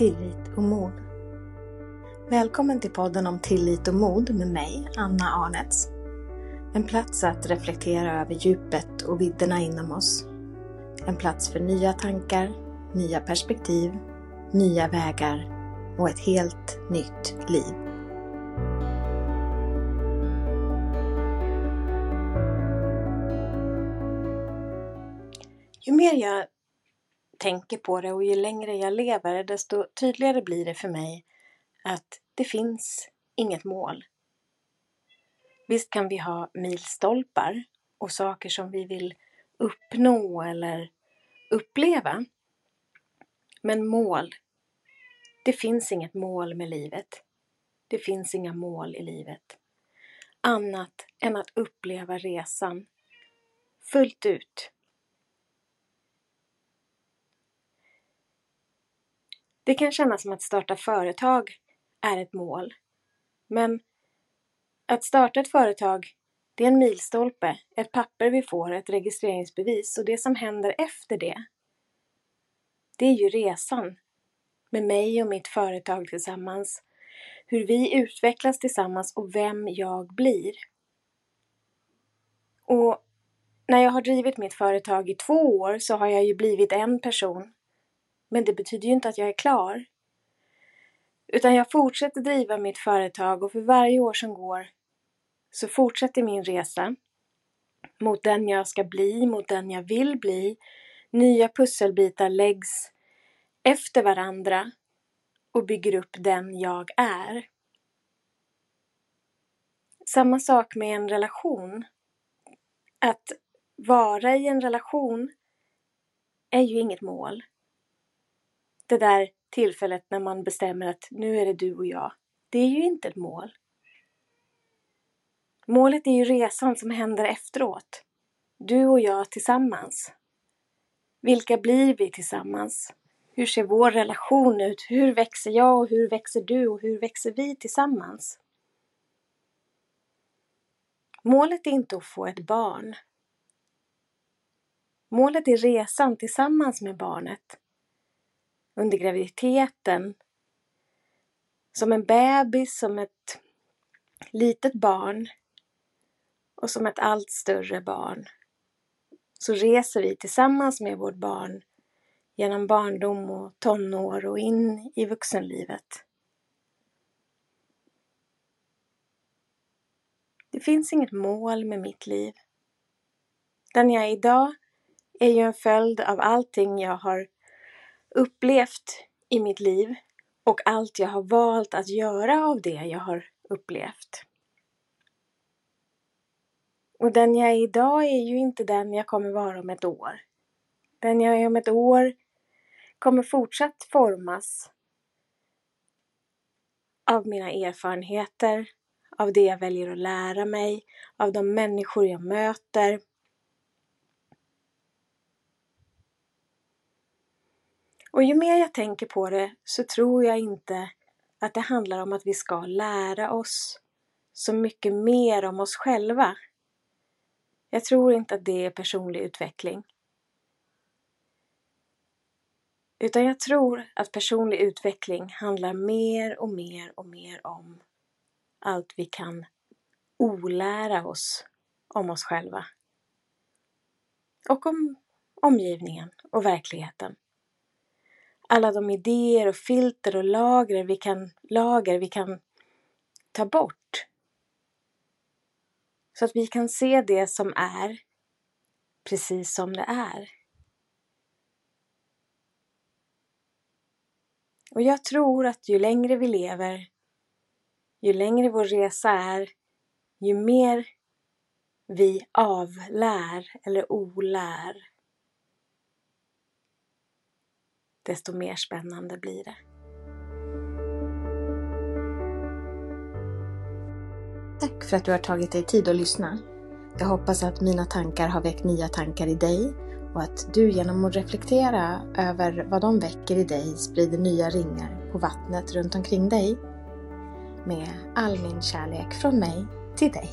tillit och mod. Välkommen till podden om tillit och mod med mig, Anna Arnets. En plats att reflektera över djupet och vidderna inom oss. En plats för nya tankar, nya perspektiv, nya vägar och ett helt nytt liv. Ju mer jag tänker på det och ju längre jag lever desto tydligare blir det för mig att det finns inget mål. Visst kan vi ha milstolpar och saker som vi vill uppnå eller uppleva. Men mål, det finns inget mål med livet. Det finns inga mål i livet. Annat än att uppleva resan fullt ut Det kan kännas som att starta företag är ett mål. Men att starta ett företag, det är en milstolpe, ett papper vi får, ett registreringsbevis och det som händer efter det, det är ju resan med mig och mitt företag tillsammans. Hur vi utvecklas tillsammans och vem jag blir. Och när jag har drivit mitt företag i två år så har jag ju blivit en person men det betyder ju inte att jag är klar. Utan jag fortsätter driva mitt företag och för varje år som går så fortsätter min resa mot den jag ska bli, mot den jag vill bli. Nya pusselbitar läggs efter varandra och bygger upp den jag är. Samma sak med en relation. Att vara i en relation är ju inget mål det där tillfället när man bestämmer att nu är det du och jag. Det är ju inte ett mål. Målet är ju resan som händer efteråt. Du och jag tillsammans. Vilka blir vi tillsammans? Hur ser vår relation ut? Hur växer jag och hur växer du och hur växer vi tillsammans? Målet är inte att få ett barn. Målet är resan tillsammans med barnet under graviditeten. Som en bebis, som ett litet barn och som ett allt större barn. Så reser vi tillsammans med vårt barn genom barndom och tonår och in i vuxenlivet. Det finns inget mål med mitt liv. Den jag är idag är ju en följd av allting jag har upplevt i mitt liv och allt jag har valt att göra av det jag har upplevt. Och den jag är idag är ju inte den jag kommer vara om ett år. Den jag är om ett år kommer fortsatt formas av mina erfarenheter, av det jag väljer att lära mig, av de människor jag möter, Och ju mer jag tänker på det så tror jag inte att det handlar om att vi ska lära oss så mycket mer om oss själva. Jag tror inte att det är personlig utveckling. Utan jag tror att personlig utveckling handlar mer och mer och mer om allt vi kan olära oss om oss själva. Och om omgivningen och verkligheten alla de idéer och filter och lager vi kan, lager vi kan ta bort. Så att vi kan se det som är precis som det är. Och jag tror att ju längre vi lever, ju längre vår resa är, ju mer vi avlär eller olär desto mer spännande blir det. Tack för att du har tagit dig tid att lyssna. Jag hoppas att mina tankar har väckt nya tankar i dig och att du genom att reflektera över vad de väcker i dig sprider nya ringar på vattnet runt omkring dig. Med all min kärlek från mig till dig.